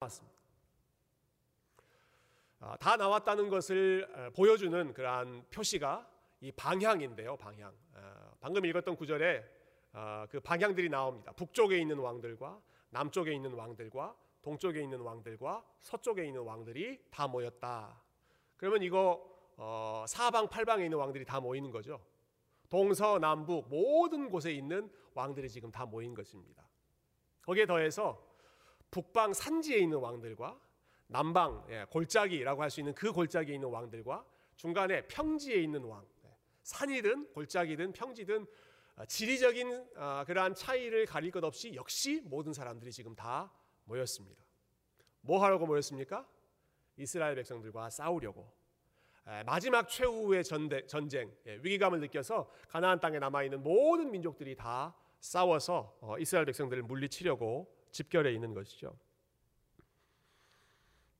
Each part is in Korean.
나왔습니다. 아, 다 나왔다는 것을 보여주는 그러한 표시가 이 방향인데요. 방향. 아, 방금 읽었던 구절에 아, 그 방향들이 나옵니다. 북쪽에 있는 왕들과 남쪽에 있는 왕들과 동쪽에 있는 왕들과 서쪽에 있는 왕들이 다 모였다. 그러면 이거 어, 사방 팔방에 있는 왕들이 다 모이는 거죠. 동서남북 모든 곳에 있는 왕들이 지금 다 모인 것입니다. 거기에 더해서 북방 산지에 있는 왕들과 남방 예, 골짜기라고 할 수 있는 그 골짜기에 있는 왕들과 중간에 평지에 있는 왕 예, 산이든 골짜기든 평지든 아, 지리적인 아, 그러한 차이를 가릴 것 없이 역시 모든 사람들이 지금 다 모였습니다. 뭐 하려고 모였습니까? 이스라엘 백성들과 싸우려고 마지막 최후의 전쟁 예, 위기감을 느껴서 가나안 땅에 남아 있는 모든 민족들이 다 싸워서 어, 이스라엘 백성들을 물리치려고 집결해 있는 것이죠.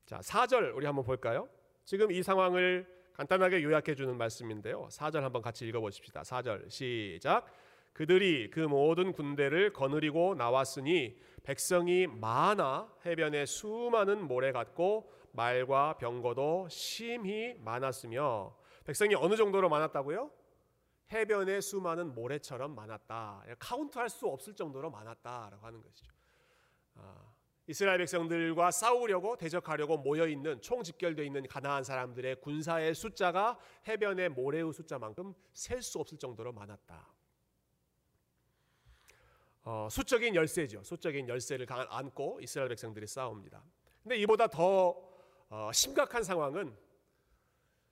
자, 4절 우리 한번 볼까요? 지금 이 상황을 간단하게 요약해 주는 말씀인데요. 4절 한번 같이 읽어 보십시다. 4절 시작. 그들이 그 모든 군대를 거느리고 나왔으니 백성이 많아 해변에 수많은 모래 같고 말과 병거도 심히 많았으며 백성이 어느 정도로 많았다고요? 해변에 수많은 모래처럼 많았다. 카운트할 수 없을 정도로 많았다라고 하는 것이죠. 아, 이스라엘 백성들과 싸우려고 대적하려고 모여 있는 총 집결되어 있는 가나안 사람들의 군사의 숫자가 해변의 모래의 숫자만큼 셀 수 없을 정도로 많았다. 어, 수적인 열세죠. 수적인 열세를 안고 이스라엘 백성들이 싸웁니다. 근데 이보다 더 어, 심각한 상황은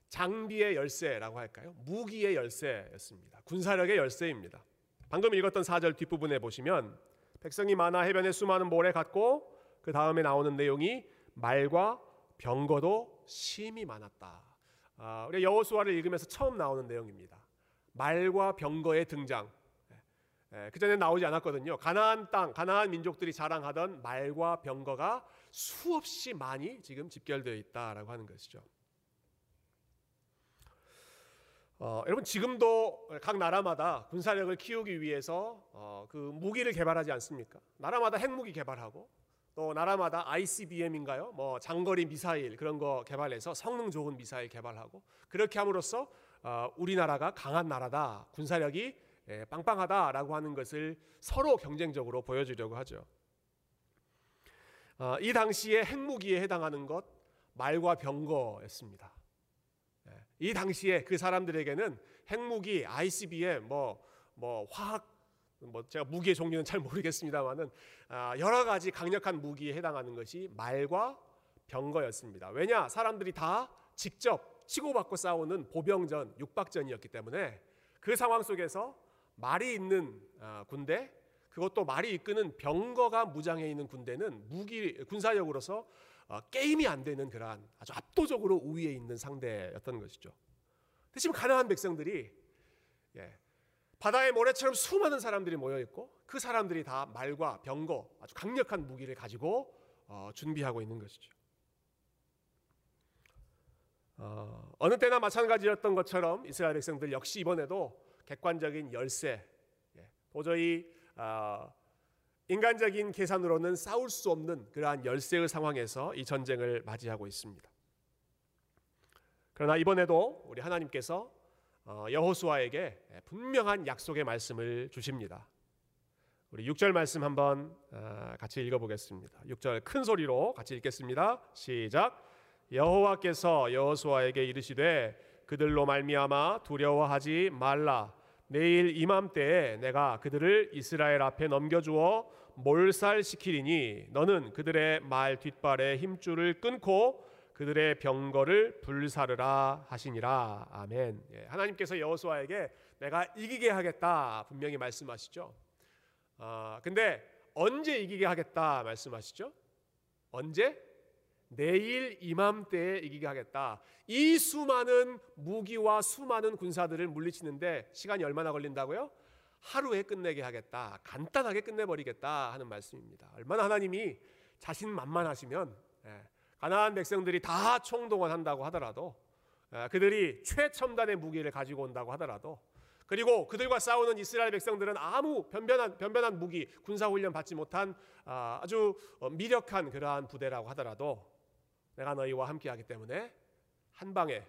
장비의 열세라고 할까요? 무기의 열세였습니다. 군사력의 열세입니다. 방금 읽었던 4절 뒷부분에 보시면 백성이 많아 해변에 수많은 모래 같고 그 다음에 나오는 내용이 말과 병거도 심히 많았다. 아, 우리 여호수아를 읽으면서 처음 나오는 내용입니다. 말과 병거의 등장. 예, 그 전에 나오지 않았거든요. 가나안 땅, 가나안 민족들이 자랑하던 말과 병거가 수없이 많이 지금 집결되어 있다라고 하는 것이죠. 어, 여러분 지금도 각 나라마다 군사력을 키우기 위해서 어, 그 무기를 개발하지 않습니까? 나라마다 핵무기 개발하고 또 나라마다 ICBM인가요? 뭐 장거리 미사일 그런 거 개발해서 성능 좋은 미사일 개발하고 그렇게 함으로써 어, 우리나라가 강한 나라다 군사력이 예, 빵빵하다라고 하는 것을 서로 경쟁적으로 보여주려고 하죠. 어, 이 당시에 핵무기에 해당하는 것 말과 병거였습니다. 예, 이 당시에 그 사람들에게는 핵무기, ICBM, 뭐, 뭐 화학, 뭐 제가 무기의 종류는 잘 모르겠습니다만은 아, 여러 가지 강력한 무기에 해당하는 것이 말과 병거였습니다. 왜냐? 사람들이 다 직접 치고받고 싸우는 보병전, 육박전이었기 때문에 그 상황 속에서 말이 있는 아, 군대 그것도 말이 이끄는 병거가 무장해 있는 군대는 무기 군사력으로서 어, 게임이 안 되는 그러한 아주 압도적으로 우위에 있는 상대였던 것이죠. 지금 가나안 백성들이 예, 바다의 모래처럼 수많은 사람들이 모여 있고 그 사람들이 다 말과 병거 아주 강력한 무기를 가지고 어, 준비하고 있는 것이죠. 어, 어느 때나 마찬가지였던 것처럼 이스라엘 백성들 역시 이번에도 객관적인 열세, 예, 도저히 어, 인간적인 계산으로는 싸울 수 없는 그러한 열세의 상황에서 이 전쟁을 맞이하고 있습니다. 그러나 이번에도 우리 하나님께서 어, 여호수아에게 분명한 약속의 말씀을 주십니다. 우리 6절 말씀 한번 어, 같이 읽어보겠습니다. 6절 큰 소리로 같이 읽겠습니다. 시작. 여호와께서 여호수아에게 이르시되 그들로 말미암아 두려워하지 말라. 내일 이맘때에 내가 그들을 이스라엘 앞에 넘겨주어 몰살시키리니 너는 그들의 말 뒷발에 힘줄을 끊고 그들의 병거를 불사르라 하시니라 아멘. 예, 하나님께서 여호수아에게 내가 이기게 하겠다 분명히 말씀하시죠. 아 근데 언제 이기게 하겠다 말씀하시죠? 언제? 내일 이맘때에 이기게 하겠다. 이 수많은 무기와 수많은 군사들을 물리치는데 시간이 얼마나 걸린다고요? 하루에 끝내게 하겠다. 간단하게 끝내버리겠다 하는 말씀입니다. 얼마나 하나님이 자신 만만하시면 예, 가나안 백성들이 다 총동원한다고 하더라도 예, 그들이 최첨단의 무기를 가지고 온다고 하더라도 그리고 그들과 싸우는 이스라엘 백성들은 아무 변변한 변변한 무기, 군사 훈련 받지 못한 아, 아주 어, 미력한 그러한 부대라고 하더라도 내가 너희와 함께하기 때문에 한 방에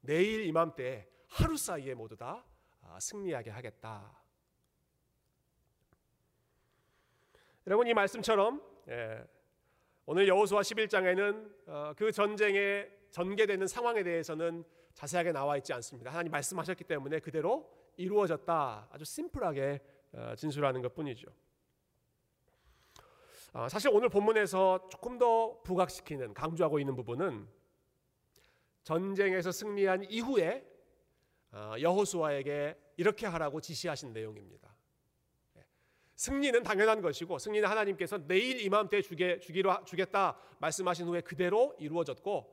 내일 이맘때 하루 사이에 모두 다 아, 승리하게 하겠다. 여러분 이 말씀처럼 예, 오늘 여호수아 11장에는 어, 그 전쟁에 전개되는 상황에 대해서는 자세하게 나와 있지 않습니다. 하나님 말씀하셨기 때문에 그대로 이루어졌다. 아주 심플하게 어, 진술하는 것뿐이죠. 어, 사실 오늘 본문에서 조금 더 부각시키는 강조하고 있는 부분은 전쟁에서 승리한 이후에 어, 여호수아에게 이렇게 하라고 지시하신 내용입니다. 예. 승리는 당연한 것이고 승리는 하나님께서 내일 이맘때 주게 주기로 주겠다 말씀하신 후에 그대로 이루어졌고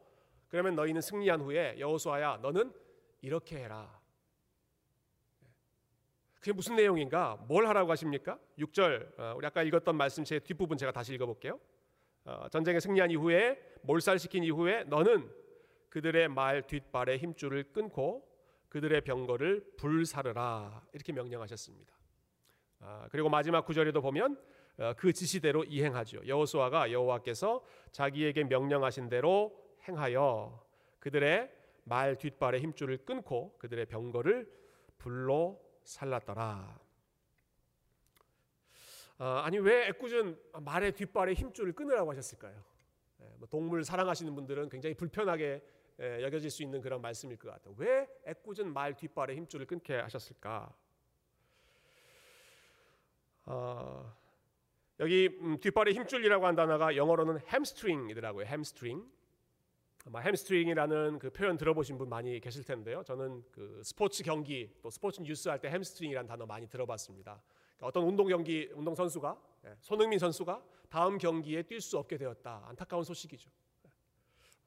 그러면 너희는 승리한 후에 여호수아야 너는 이렇게 해라. 그게 무슨 내용인가? 뭘 하라고 하십니까? 6절 어, 우리 아까 읽었던 말씀 제 뒷부분 제가 다시 읽어볼게요. 어, 전쟁에 승리한 이후에 몰살시킨 이후에 너는 그들의 말 뒷발의 힘줄을 끊고 그들의 병거를 불사르라 이렇게 명령하셨습니다. 아, 그리고 마지막 구절에도 보면 어, 그 지시대로 이행하죠. 여호수아가 여호와께서 자기에게 명령하신 대로 행하여 그들의 말 뒷발의 힘줄을 끊고 그들의 병거를 불로 살랐더라. 아, 아니 왜 애꿎은 말의 뒷발의 힘줄을 끊으라고 하셨을까요? 예, 뭐 동물 사랑하시는 분들은 굉장히 불편하게 예, 여겨질 수 있는 그런 말씀일 것 같아요. 왜 애꿎은 말 뒷발의 힘줄을 끊게 하셨을까? 어, 여기 음, 뒷발의 힘줄이라고 한 단어가 영어로는 hamstring이더라고요. Hamstring. 아마 햄스트링이라는 그 표현 들어보신 분 많이 계실 텐데요. 저는 그 스포츠 경기 또 스포츠 뉴스 할 때 햄스트링이라는 단어 많이 들어봤습니다. 그러니까 어떤 운동 경기 운동 선수가 예, 손흥민 선수가 다음 경기에 뛸 수 없게 되었다. 안타까운 소식이죠.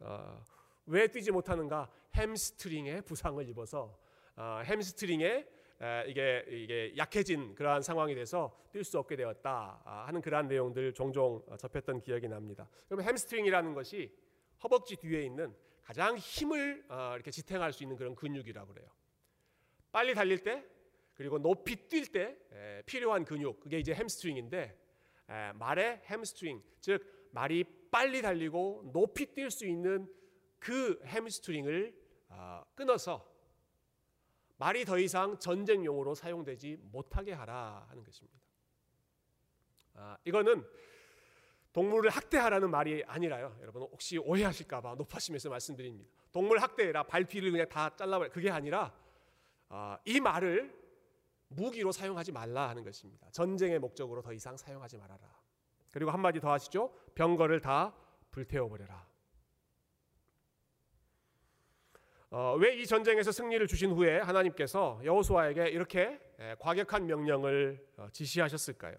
어, 왜 뛰지 못하는가? 햄스트링의 부상을 입어서 어, 햄스트링에 에, 이게 이게 약해진 그러한 상황이 돼서 뛸 수 없게 되었다 아, 하는 그러한 내용들 종종 접했던 기억이 납니다. 그러면 햄스트링이라는 것이 허벅지 뒤에 있는 가장 힘을 어, 이렇게 지탱할 수 있는 그런 근육이라고 그래요. 빨리 달릴 때 그리고 높이 뛸 때 필요한 근육 그게 이제 햄스트링인데 말의 햄스트링 즉 말이 빨리 달리고 높이 뛸 수 있는 그 햄스트링을 어, 끊어서 말이 더 이상 전쟁용으로 사용되지 못하게 하라 하는 것입니다. 아, 이거는 동물을 학대하라는 말이 아니라요. 여러분 혹시 오해하실까봐 높아심에서 말씀드립니다. 동물 학대라 발뒤를 그냥 다 잘라버려 그게 아니라 어, 이 말을 무기로 사용하지 말라 하는 것입니다. 전쟁의 목적으로 더 이상 사용하지 말아라. 그리고 한 마디 더 하시죠. 병거를 다 불태워 버려라. 어, 왜 이 전쟁에서 승리를 주신 후에 하나님께서 여호수아에게 이렇게 과격한 명령을 어, 지시하셨을까요?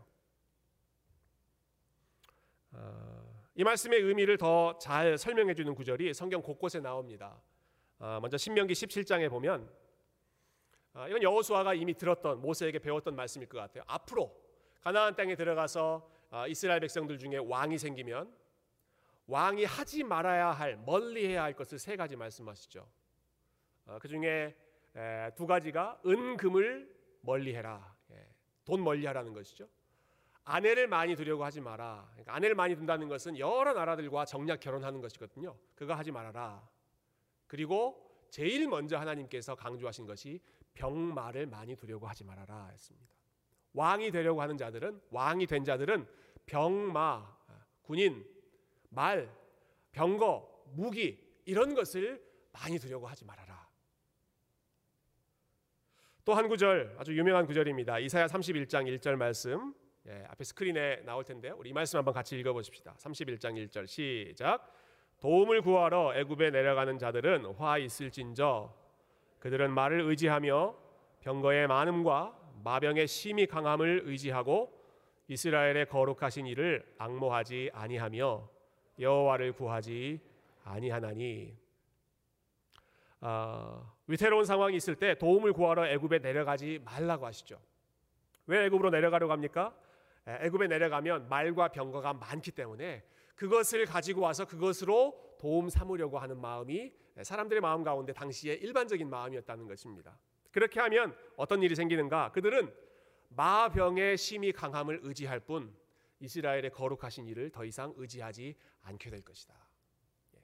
어, 이 말씀의 의미를 더 잘 설명해 주는 구절이 성경 곳곳에 나옵니다. 어, 먼저 신명기 17장에 보면 어, 이건 여호수아가 이미 들었던 모세에게 배웠던 말씀일 것 같아요. 앞으로 가나안 땅에 들어가서 이스라엘 백성들 중에 왕이 생기면 왕이 하지 말아야 할 멀리해야 할 것을 세 가지 말씀하시죠. 그 중에 두 가지가 은금을 멀리해라, 예, 돈 멀리하라는 것이죠. 아내를 많이 두려고 하지 마라. 그러니까 아내를 많이 둔다는 것은 여러 나라들과 정략 결혼하는 것이거든요. 그거 하지 말아라. 그리고 제일 먼저 하나님께서 강조하신 것이 병마를 많이 두려고 하지 말아라 했습니다. 왕이 되려고 하는 자들은 왕이 된 자들은 병마, 군인, 말, 병거, 무기 이런 것을 많이 두려고 하지 말아라. 또 한 구절 아주 유명한 구절입니다. 이사야 31장 1절 말씀. 예, 앞에 스크린에 나올 텐데요. 우리 이 말씀 한번 같이 읽어 보십시다. 31장 1절 시작. 도움을 구하러 애굽에 내려가는 자들은 화 있을진저 그들은 말을 의지하며 병거의 많음과 마병의 심히 강함을 의지하고 이스라엘의 거룩하신 이를 악모하지 아니하며 여호와를 구하지 아니하나니 어, 위태로운 상황이 있을 때 도움을 구하러 애굽에 내려가지 말라고 하시죠. 왜 애굽으로 내려가려고 합니까? 애굽에 내려가면 말과 병거가 많기 때문에 그것을 가지고 와서 그것으로 도움 삼으려고 하는 마음이 사람들의 마음 가운데 당시에 일반적인 마음이었다는 것입니다. 그렇게 하면 어떤 일이 생기는가? 그들은 마병의 심히 강함을 의지할 뿐 이스라엘의 거룩하신 이를 더 이상 의지하지 않게 될 것이다. 예.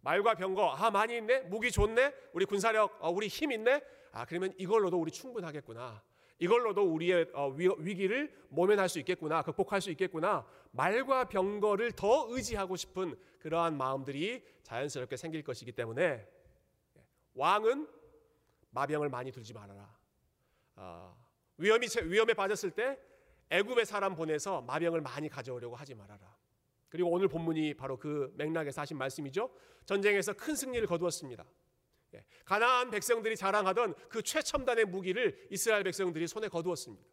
말과 병거 아 많이 있네 무기 좋네 우리 군사력 어, 우리 힘 있네 아 그러면 이걸로도 우리 충분하겠구나 이걸로도 우리의 어, 위기를 모면할 수 있겠구나 극복할 수 있겠구나 말과 병거를 더 의지하고 싶은 그러한 마음들이 자연스럽게 생길 것이기 때문에 예. 왕은 마병을 많이 들지 말아라 아, 위험이 위험에 빠졌을 때 애굽의 사람 보내서 마병을 많이 가져오려고 하지 말아라. 그리고 오늘 본문이 바로 그 맥락에서 하신 말씀이죠. 전쟁에서 큰 승리를 거두었습니다. 예, 가나안 백성들이 자랑하던 그 최첨단의 무기를 이스라엘 백성들이 손에 거두었습니다.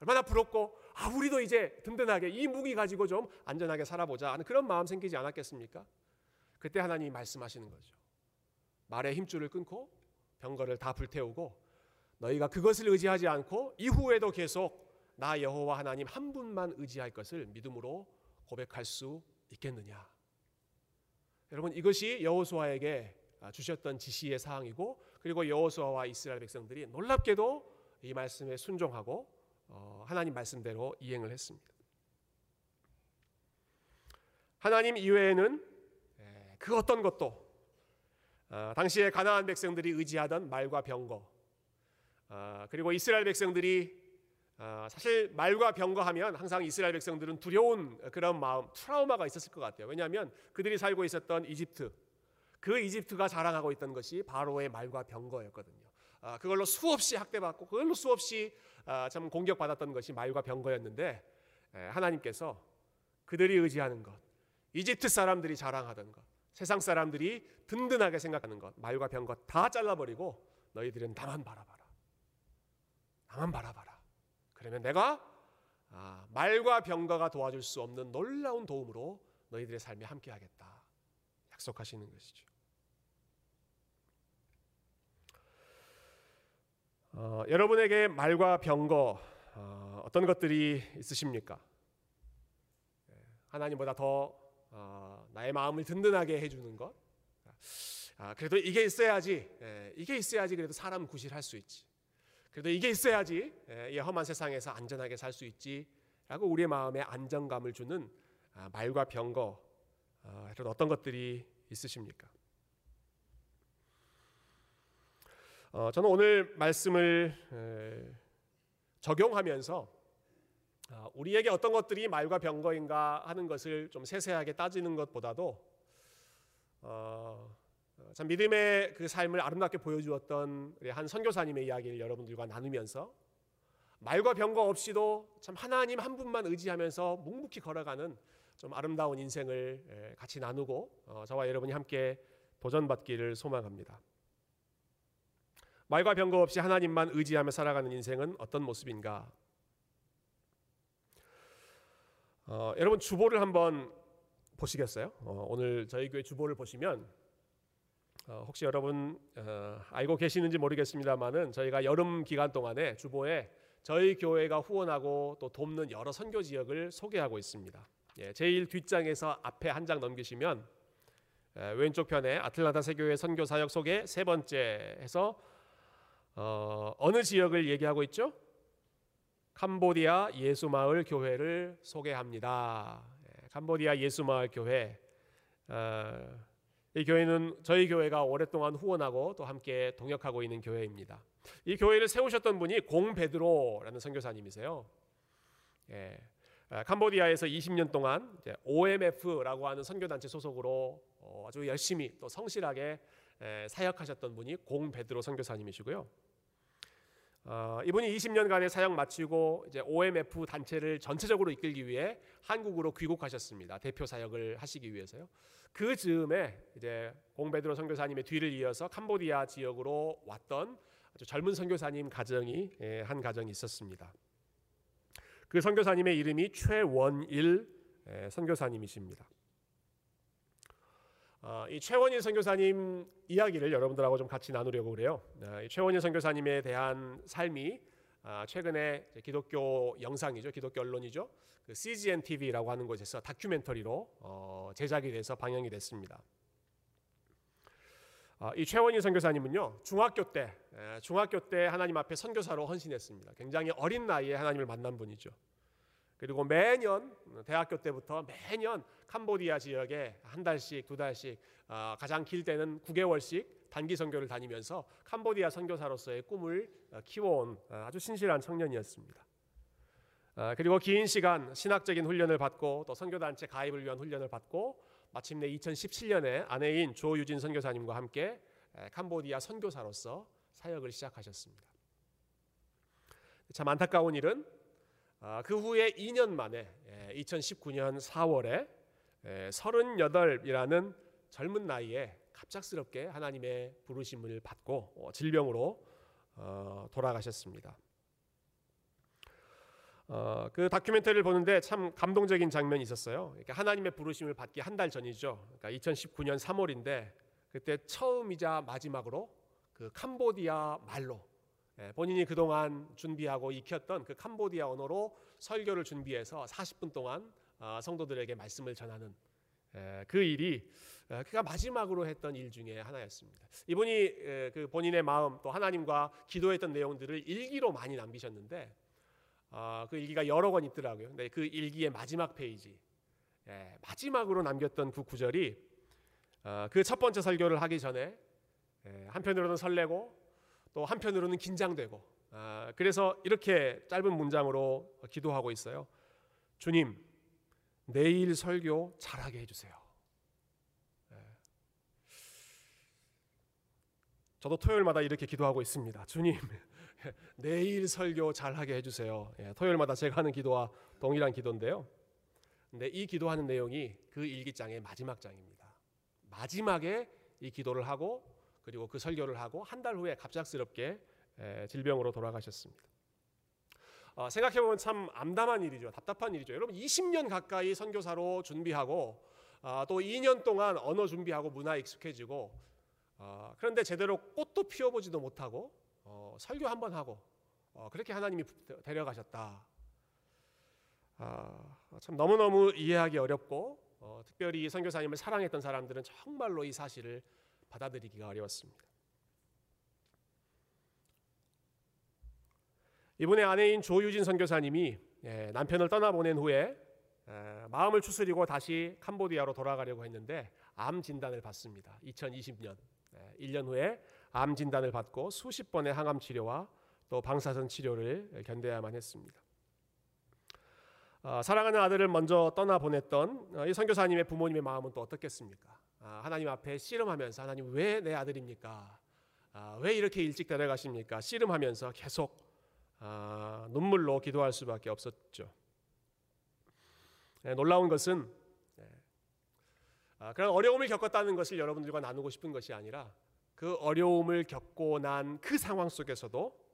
얼마나 부럽고 아 우리도 이제 든든하게 이 무기 가지고 좀 안전하게 살아보자 하는 그런 마음 생기지 않았겠습니까? 그때 하나님이 말씀하시는 거죠. 말의 힘줄을 끊고 병거를 다 불태우고 너희가 그것을 의지하지 않고 이후에도 계속 나 여호와 하나님 한 분만 의지할 것을 믿음으로 고백할 수 있겠느냐? 여러분 이것이 여호수아에게 주셨던 지시의 사항이고 그리고 여호수아와 이스라엘 백성들이 놀랍게도 이 말씀에 순종하고 어, 하나님 말씀대로 이행을 했습니다. 하나님 이외에는 그 어떤 것도 어, 당시에 가나안 백성들이 의지하던 말과 병거 어, 그리고 이스라엘 백성들이 아, 사실 말과 병거하면 항상 이스라엘 백성들은 두려운 그런 마음, 트라우마가 있었을 것 같아요. 왜냐하면 그들이 살고 있었던 이집트, 그 이집트가 자랑하고 있던 것이 바로의 말과 병거였거든요. 아, 그걸로 수없이 학대받고 그걸로 수없이 아, 참 공격받았던 것이 말과 병거였는데 하나님께서 그들이 의지하는 것, 이집트 사람들이 자랑하던 것, 세상 사람들이 든든하게 생각하는 것, 말과 병거 다 잘라버리고 너희들은 나만 바라봐라. 나만 바라봐라. 그러면 내가 아, 말과 병가가 도와줄 수 없는 놀라운 도움으로 너희들의 삶에 함께하겠다. 약속하시는 것이죠. 어, 여러분에게 말과 병거 어, 어떤 것들이 있으십니까? 예, 하나님보다 더 어, 나의 마음을 든든하게 해주는 것. 아, 그래도 이게 있어야지. 예, 이게 있어야지 그래도 사람 구실할 수 있지. 그래도 이게 있어야지 예, 이 험한 세상에서 안전하게 살 수 있지라고 우리의 마음에 안정감을 주는 아, 말과 병거 아, 이런 어떤 것들이 있으십니까? 어, 저는 오늘 말씀을 적용하면서 아, 우리에게 어떤 것들이 말과 병거인가 하는 것을 좀 세세하게 따지는 것보다도 어, 어, 참 믿음의 그 삶을 아름답게 보여주었던 한 선교사님의 이야기를 여러분들과 나누면서 말과 병거 없이도 참 하나님 한 분만 의지하면서 묵묵히 걸어가는 좀 아름다운 인생을 같이 나누고 어, 저와 여러분이 함께 도전받기를 소망합니다. 말과 병거 없이 하나님만 의지하며 살아가는 인생은 어떤 모습인가? 어, 여러분 주보를 한번 보시겠어요? 어, 오늘 저희 교회 주보를 보시면 어, 혹시 여러분 어, 알고 계시는지 모르겠습니다만은 저희가 여름 기간 동안에 주보에 저희 교회가 후원하고 또 돕는 여러 선교 지역을 소개하고 있습니다. 예, 제일 뒷장에서 앞에 한 장 넘기시면 에, 왼쪽 편에 아틀란타 세교회 선교 사역 소개 세 번째 해서 어, 어느 지역을 얘기하고 있죠? 캄보디아 예수마을 교회를 소개합니다. 예, 캄보디아 예수마을 교회. 어, 이 교회는 저희 교회가 오랫동안 후원하고 또 함께 동역하고 있는 교회입니다. 이 교회를 세우셨던 분이 공 베드로라는 선교사님이세요. 예, 아, 캄보디아에서 20년 동안 OMF라고 하는 선교단체 소속으로 어, 아주 열심히 또 성실하게 사역하셨던 분이 공 베드로 선교사님이시고요. 어, 이분이 20년간의 사역 마치고 이제 OMF 단체를 전체적으로 이끌기 위해 한국으로 귀국하셨습니다. 대표 사역을 하시기 위해서요. 그 즈음에 이제 공 베드로 선교사님의 뒤를 이어서 캄보디아 지역으로 왔던 아주 젊은 선교사님 가정이 예, 한 가정이 있었습니다. 그 선교사님의 이름이 최원일 예, 선교사님이십니다. 어, 이 최원일 선교사님 이야기를 여러분들하고 좀 같이 나누려고 그래요. 어, 이 최원일 선교사님에 대한 삶이 아, 최근에 기독교 영상이죠, 기독교 언론이죠. 그 CGN TV라고 하는 곳에서 다큐멘터리로 어, 제작이 돼서 방영이 됐습니다. 아, 이 최원희 선교사님은요 중학교 때 중학교 때 하나님 앞에 선교사로 헌신했습니다. 굉장히 어린 나이에 하나님을 만난 분이죠. 그리고 매년 대학교 때부터 매년 캄보디아 지역에 한 달씩 두 달씩 아, 가장 길 때는 9개월씩 단기 선교를 다니면서 캄보디아 선교사로서의 꿈을 어, 키워온 아, 아주 신실한 청년이었습니다. 그리고 긴 시간 신학적인 훈련을 받고 또 선교단체 가입을 위한 훈련을 받고 마침내 2017년에 아내인 조유진 선교사님과 함께 캄보디아 선교사로서 사역을 시작하셨습니다. 참 안타까운 일은 아, 그 후에 2년 만에 2019년 4월에 38이라는 젊은 나이에 갑작스럽게 하나님의 부르심을 받고 어, 질병으로 어, 돌아가셨습니다. 어, 그 다큐멘터리를 보는데 참 감동적인 장면이 있었어요. 그러니까 하나님의 부르심을 받기 한 달 전이죠. 그러니까 2019년 3월인데 그때 처음이자 마지막으로 그 캄보디아 말로 예, 본인이 그동안 준비하고 익혔던 그 캄보디아 언어로 설교를 준비해서 40분 동안 어, 성도들에게 말씀을 전하는 예, 그 일이 어, 그가 마지막으로 했던 일 중에 하나였습니다. 이분이 예, 그 본인의 마음 또 하나님과 기도했던 내용들을 일기로 많이 남기셨는데 어, 그 일기가 여러 권 있더라고요. 근데 그 일기의 마지막 페이지 예, 마지막으로 남겼던 그 구절이 어, 그첫 번째 설교를 하기 전에 예, 한편으로는 설레고 또 한편으로는 긴장되고 어, 그래서 이렇게 짧은 문장으로 기도하고 있어요. 주님 내일 설교 잘하게 해주세요. 예. 저도 토요일마다 이렇게 기도하고 있습니다. 주님 내일 설교 잘하게 해주세요. 예, 토요일마다 제가 하는 기도와 동일한 기도인데요. 근데 이 기도하는 내용이 그 일기장의 마지막 장입니다. 마지막에 이 기도를 하고 그리고 그 설교를 하고 한 달 후에 갑작스럽게 예, 질병으로 돌아가셨습니다. 어, 생각해 보면 참 암담한 일이죠. 답답한 일이죠. 여러분 20년 가까이 선교사로 준비하고 어, 또 2년 동안 언어 준비하고 문화 익숙해지고 어, 그런데 제대로 꽃도 피워보지도 못하고 어, 설교 한 번 하고 어, 그렇게 하나님이 데려가셨다. 아, 참 너무너무 이해하기 어렵고 어, 특별히 선교사님을 사랑했던 사람들은 정말로 이 사실을 받아들이기가 어려웠습니다. 이분의 아내인 조유진 선교사님이 예, 남편을 떠나보낸 후에 예, 마음을 추스리고 다시 캄보디아로 돌아가려고 했는데 암 진단을 받습니다. 2020년 1년 예, 후에 암 진단을 받고 수십 번의 항암 치료와 또 방사선 치료를 견뎌야만 했습니다. 어, 사랑하는 아들을 먼저 떠나 보냈던 어, 이 선교사님의 부모님의 마음은 또 어떻겠습니까? 아, 하나님 앞에 씨름하면서 하나님 왜 내 아들입니까? 아, 왜 이렇게 일찍 데려가십니까? 씨름하면서 계속 아, 눈물로 기도할 수밖에 없었죠. 네, 놀라운 것은 네, 그런 어려움을 겪었다는 것을 여러분들과 나누고 싶은 것이 아니라 그 어려움을 겪고 난 그 상황 속에서도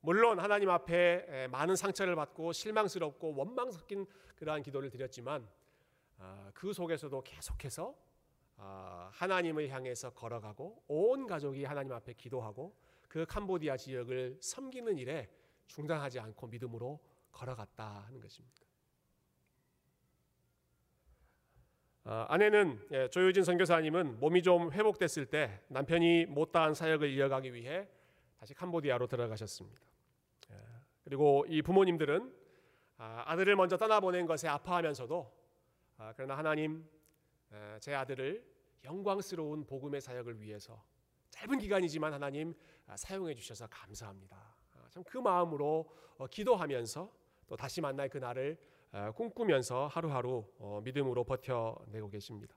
물론 하나님 앞에 많은 상처를 받고 실망스럽고 원망 섞인 그러한 기도를 드렸지만 아, 그 속에서도 계속해서 아, 하나님을 향해서 걸어가고 온 가족이 하나님 앞에 기도하고 그 캄보디아 지역을 섬기는 일에 중단하지 않고 믿음으로 걸어갔다 하는 것입니다. 어, 아내는 예, 조효진 선교사님은 몸이 좀 회복됐을 때 남편이 못다한 사역을 이어가기 위해 다시 캄보디아로 들어가셨습니다. 예, 그리고 이 부모님들은 아, 아들을 먼저 떠나보낸 것에 아파하면서도 아, 그러나 하나님 예, 제 아들을 영광스러운 복음의 사역을 위해서 짧은 기간이지만 하나님 아, 사용해 주셔서 감사합니다. 참 그 마음으로 어, 기도하면서 또 다시 만날 그 날을 어, 꿈꾸면서 하루하루 어, 믿음으로 버텨내고 계십니다.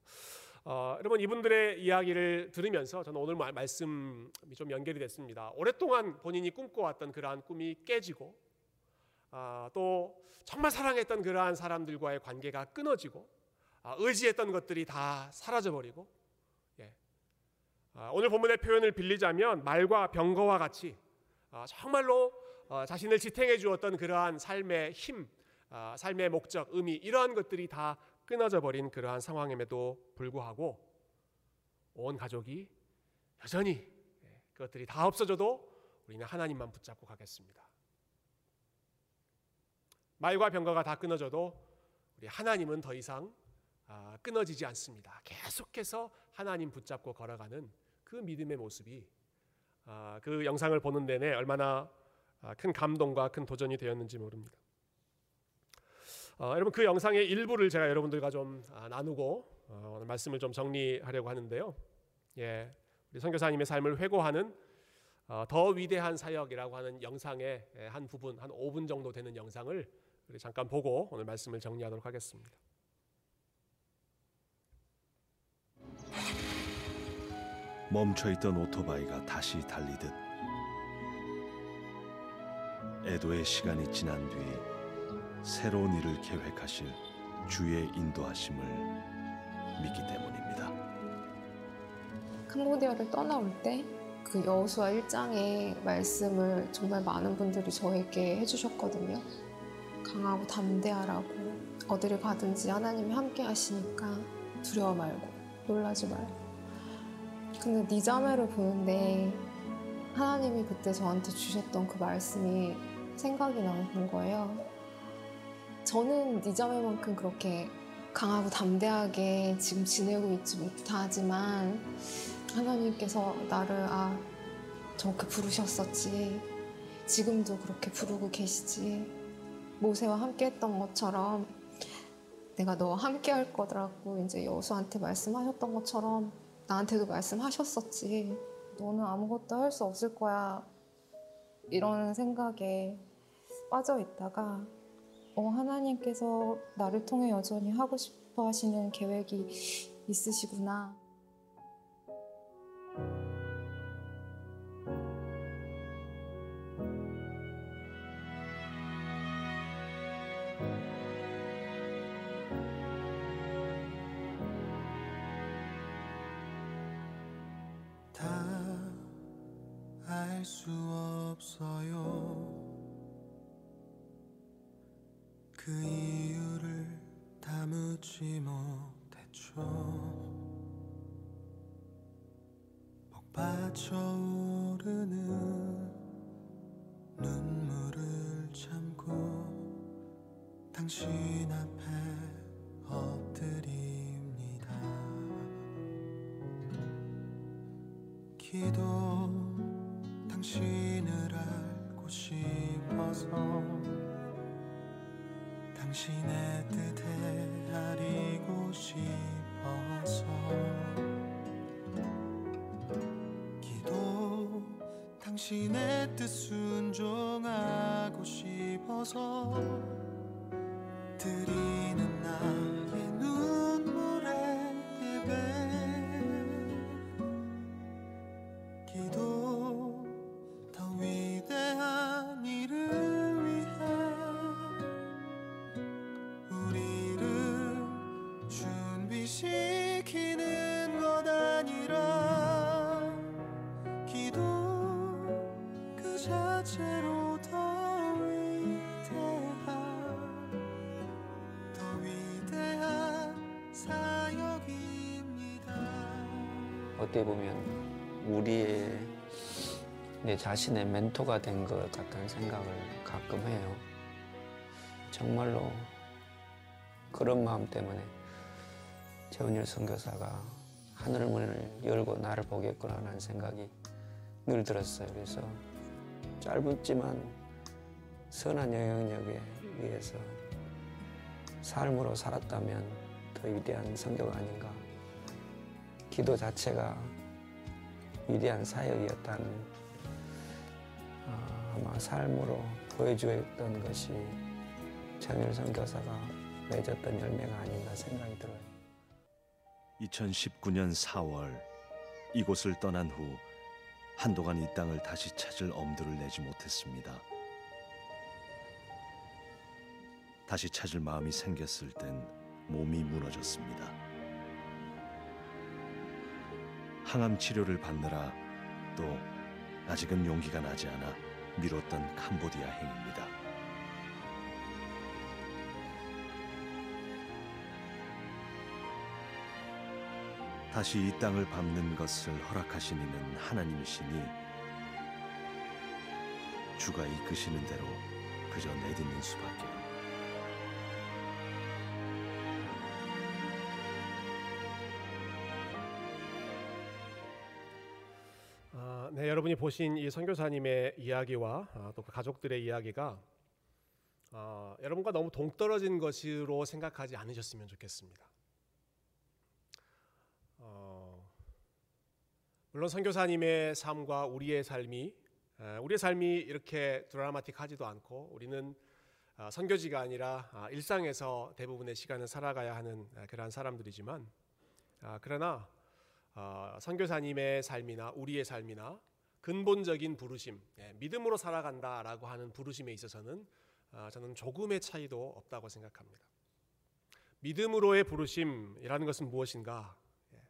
어, 여러분 이분들의 이야기를 들으면서 저는 오늘 말, 말씀이 좀 연결이 됐습니다. 오랫동안 본인이 꿈꿔왔던 그러한 꿈이 깨지고 아, 또 정말 사랑했던 그러한 사람들과의 관계가 끊어지고 아, 의지했던 것들이 다 사라져버리고 예. 아, 오늘 본문의 표현을 빌리자면 말과 병거와 같이 아, 정말로 어, 자신을 지탱해 주었던 그러한 삶의 힘 아, 삶의 목적, 의미 이러한 것들이 다 끊어져 버린 그러한 상황임에도 불구하고 온 가족이 여전히 예, 그것들이 다 없어져도 우리는 하나님만 붙잡고 가겠습니다. 말과 병가가 다 끊어져도 우리 하나님은 더 이상 아, 끊어지지 않습니다. 계속해서 하나님 붙잡고 걸어가는 그 믿음의 모습이 아, 그 영상을 보는 내내 얼마나 아, 큰 감동과 큰 도전이 되었는지 모릅니다. 어, 여러분 그 영상의 일부를 제가 여러분들과 좀 아, 나누고 어, 오늘 말씀을 좀 정리하려고 하는데요. 예, 우리 선교사님의 삶을 회고하는 어, 더 위대한 사역이라고 하는 영상의 예, 한 부분, 한 5분 정도 되는 영상을 우리 잠깐 보고 오늘 말씀을 정리하도록 하겠습니다. 멈춰있던 오토바이가 다시 달리듯 애도의 시간이 지난 뒤 새로운 일을 계획하실 주의 인도하심을 믿기 때문입니다. 캄보디아를 떠나올 때 그 여호수아 1장의 말씀을 정말 많은 분들이 저에게 해주셨거든요. 강하고 담대하라고 어디를 가든지 하나님이 함께 하시니까 두려워 말고 놀라지 말고 근데 네 자매를 보는데 하나님이 그때 저한테 주셨던 그 말씀이 생각이 나는 거예요. 저는 네 자매만큼 그렇게 강하고 담대하게 지금 지내고 있지 못하지만 하나님께서 나를 아 저렇게 부르셨었지. 지금도 그렇게 부르고 계시지. 모세와 함께 했던 것처럼 내가 너와 함께 할 거라고 이제 여수한테 말씀하셨던 것처럼 나한테도 말씀하셨었지. 너는 아무것도 할 수 없을 거야. 이런 생각에 빠져 있다가 어, 하나님께서 나를 통해 여전히 하고 싶어 하시는 계획이 있으시구나. 당신 앞에 엎드립니다. 기도 당신을 알고 싶어서 당신의 뜻에 아리고 싶어서 기도 당신의 뜻 순종하고 싶어서 드리는 나의 눈물의 예배 기도 더 위대한 일을 위해 우리를 준비시키는 것 아니라 기도 그 자체로 더 어떻게 보면 우리의 내 자신의 멘토가 된 것 같다는 생각을 가끔 해요. 정말로 그런 마음 때문에 최은일 선교사가 하늘 문을 열고 나를 보겠구나라는 생각이 늘 들었어요. 그래서 짧지만 선한 영향력에 의해서 삶으로 살았다면 더 위대한 선교가 아닌가. 기도 자체가 위대한 사역이었다는 아, 아마 삶으로 보여주었던 것이 정일 선교사가 맺었던 열매가 아닌가 생각이 들어요. 2019년 4월 이곳을 떠난 후 한동안 이 땅을 다시 찾을 엄두를 내지 못했습니다. 다시 찾을 마음이 생겼을 땐 몸이 무너졌습니다. 항암 치료를 받느라 또 아직은 용기가 나지 않아 미뤘던 캄보디아 행입니다. 다시 이 땅을 밟는 것을 허락하신 이는 하나님이시니 주가 이끄시는 대로 그저 내딛는 수밖에 여러분이 보신 이 선교사님의 이야기와 아, 또그 가족들의 이야기가 어, 여러분과 너무 동떨어진 것으로 생각하지 않으셨으면 좋겠습니다. 어, 물론 선교사님의 삶과 우리의 삶이 에, 우리의 삶이 이렇게 드라마틱하지도 않고 우리는 아, 선교지가 아니라 아, 일상에서 대부분의 시간을 살아가야 하는 아, 그러한 사람들이지만 아, 그러나 어, 선교사님의 삶이나 우리의 삶이나 근본적인 부르심, 예, 믿음으로 살아간다라고 하는 부르심에 있어서는 아, 저는 조금의 차이도 없다고 생각합니다. 믿음으로의 부르심이라는 것은 무엇인가? 예,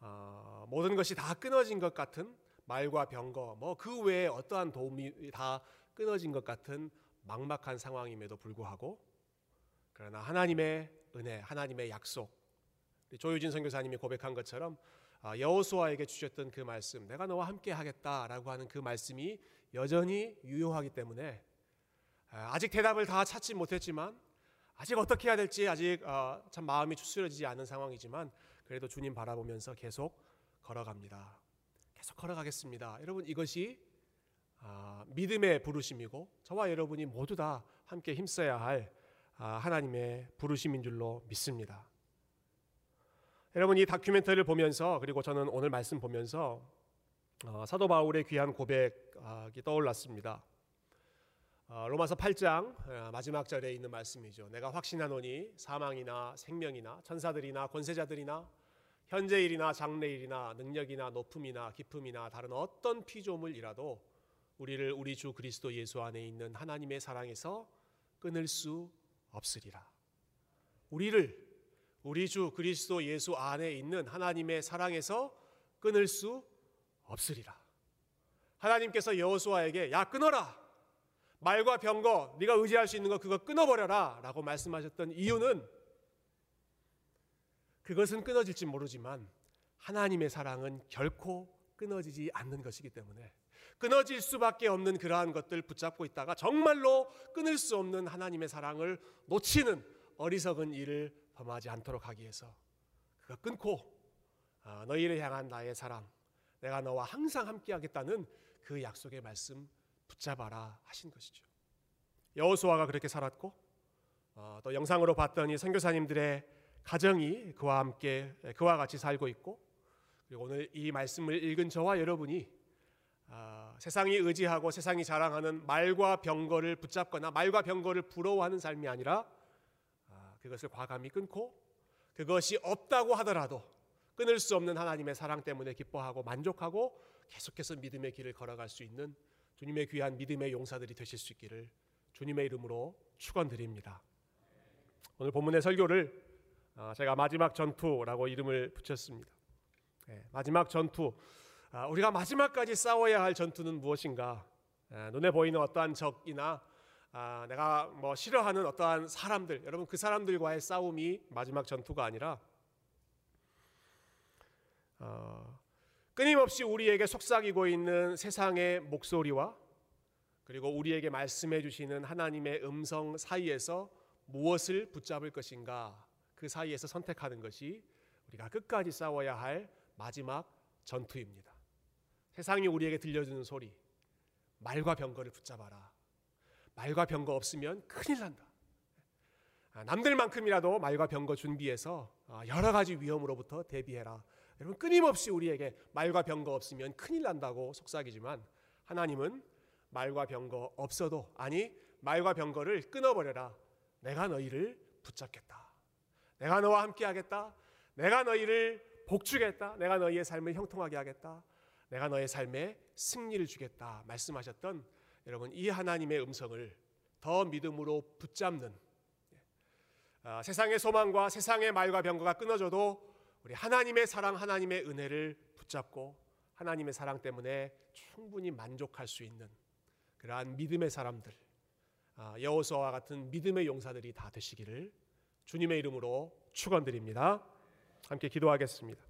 어, 모든 것이 다 끊어진 것 같은 말과 병거, 뭐 그 외에 어떠한 도움이 다 끊어진 것 같은 막막한 상황임에도 불구하고 그러나 하나님의 은혜, 하나님의 약속, 조유진 선교사님이 고백한 것처럼 아, 여호수아에게 주셨던 그 말씀, 내가 너와 함께 하겠다라고 하는 그 말씀이 여전히 유효하기 때문에 아, 아직 대답을 다 찾지 못했지만 아직 어떻게 해야 될지 아직 어, 참 마음이 추스려지지 않은 상황이지만 그래도 주님 바라보면서 계속 걸어갑니다. 계속 걸어가겠습니다. 여러분 이것이 아, 믿음의 부르심이고 저와 여러분이 모두 다 함께 힘써야 할 아, 하나님의 부르심인 줄로 믿습니다. 여러분 이 다큐멘터리를 보면서 그리고 저는 오늘 말씀 보면서 어, 사도 바울의 귀한 고백이 떠올랐습니다. 어, 로마서 8장 어, 마지막 절에 있는 말씀이죠. 내가 확신하노니 사망이나 생명이나 천사들이나 권세자들이나 현재일이나 장래일이나 능력이나 높음이나 깊음이나 다른 어떤 피조물이라도 우리를 우리 주 그리스도 예수 안에 있는 하나님의 사랑에서 끊을 수 없으리라. 우리를 우리 주 그리스도 예수 안에 있는 하나님의 사랑에서 끊을 수 없으리라. 하나님께서 여호수아에게 야 끊어라. 말과 병거 네가 의지할 수 있는 거 그거 끊어버려라라고 말씀하셨던 이유는 그것은 끊어질지 모르지만 하나님의 사랑은 결코 끊어지지 않는 것이기 때문에 끊어질 수밖에 없는 그러한 것들 붙잡고 있다가 정말로 끊을 수 없는 하나님의 사랑을 놓치는 어리석은 일을 범하지 않도록 하기 위해서 그거 끊고 아, 너희를 향한 나의 사랑 내가 너와 항상 함께하겠다는 그 약속의 말씀 붙잡아라 하신 것이죠. 여호수아가 그렇게 살았고 어, 또 영상으로 봤더니 선교사님들의 가정이 그와 함께 그와 같이 살고 있고 그리고 오늘 이 말씀을 읽은 저와 여러분이 어, 세상이 의지하고 세상이 자랑하는 말과 병거를 붙잡거나 말과 병거를 부러워하는 삶이 아니라 어, 그것을 과감히 끊고 그것이 없다고 하더라도 끊을 수 없는 하나님의 사랑 때문에 기뻐하고 만족하고 계속해서 믿음의 길을 걸어갈 수 있는 주님의 귀한 믿음의 용사들이 되실 수 있기를 주님의 이름으로 축원드립니다. 오늘 본문의 설교를 어, 제가 마지막 전투라고 이름을 붙였습니다. 네, 마지막 전투. 아, 우리가 마지막까지 싸워야 할 전투는 무엇인가? 아, 눈에 보이는 어떠한 적이나 아, 내가 뭐 싫어하는 어떠한 사람들, 여러분 그 사람들과의 싸움이 마지막 전투가 아니라 어, 끊임없이 우리에게 속삭이고 있는 세상의 목소리와 그리고 우리에게 말씀해 주시는 하나님의 음성 사이에서 무엇을 붙잡을 것인가 그 사이에서 선택하는 것이 우리가 끝까지 싸워야 할 마지막 전투입니다. 세상이 우리에게 들려주는 소리 말과 병거를 붙잡아라. 말과 병거 없으면 큰일 난다. 아, 남들만큼이라도 말과 병거 준비해서 아, 여러 가지 위험으로부터 대비해라. 여러분 끊임없이 우리에게 말과 병거 없으면 큰일 난다고 속삭이지만 하나님은 말과 병거 없어도 아니 말과 병거를 끊어버려라. 내가 너희를 붙잡겠다. 내가 너와 함께하겠다. 내가 너희를 복주겠다. 내가 너희의 삶을 형통하게 하겠다. 내가 너의 삶에 승리를 주겠다. 말씀하셨던 여러분 이 하나님의 음성을 더 믿음으로 붙잡는 아, 세상의 소망과 세상의 말과 병거가 끊어져도 우리 하나님의 사랑, 하나님의 은혜를 붙잡고 하나님의 사랑 때문에 충분히 만족할 수 있는 그러한 믿음의 사람들, 아, 여호수아와 같은 믿음의 용사들이 다 되시기를 주님의 이름으로 축원드립니다. 함께 기도하겠습니다.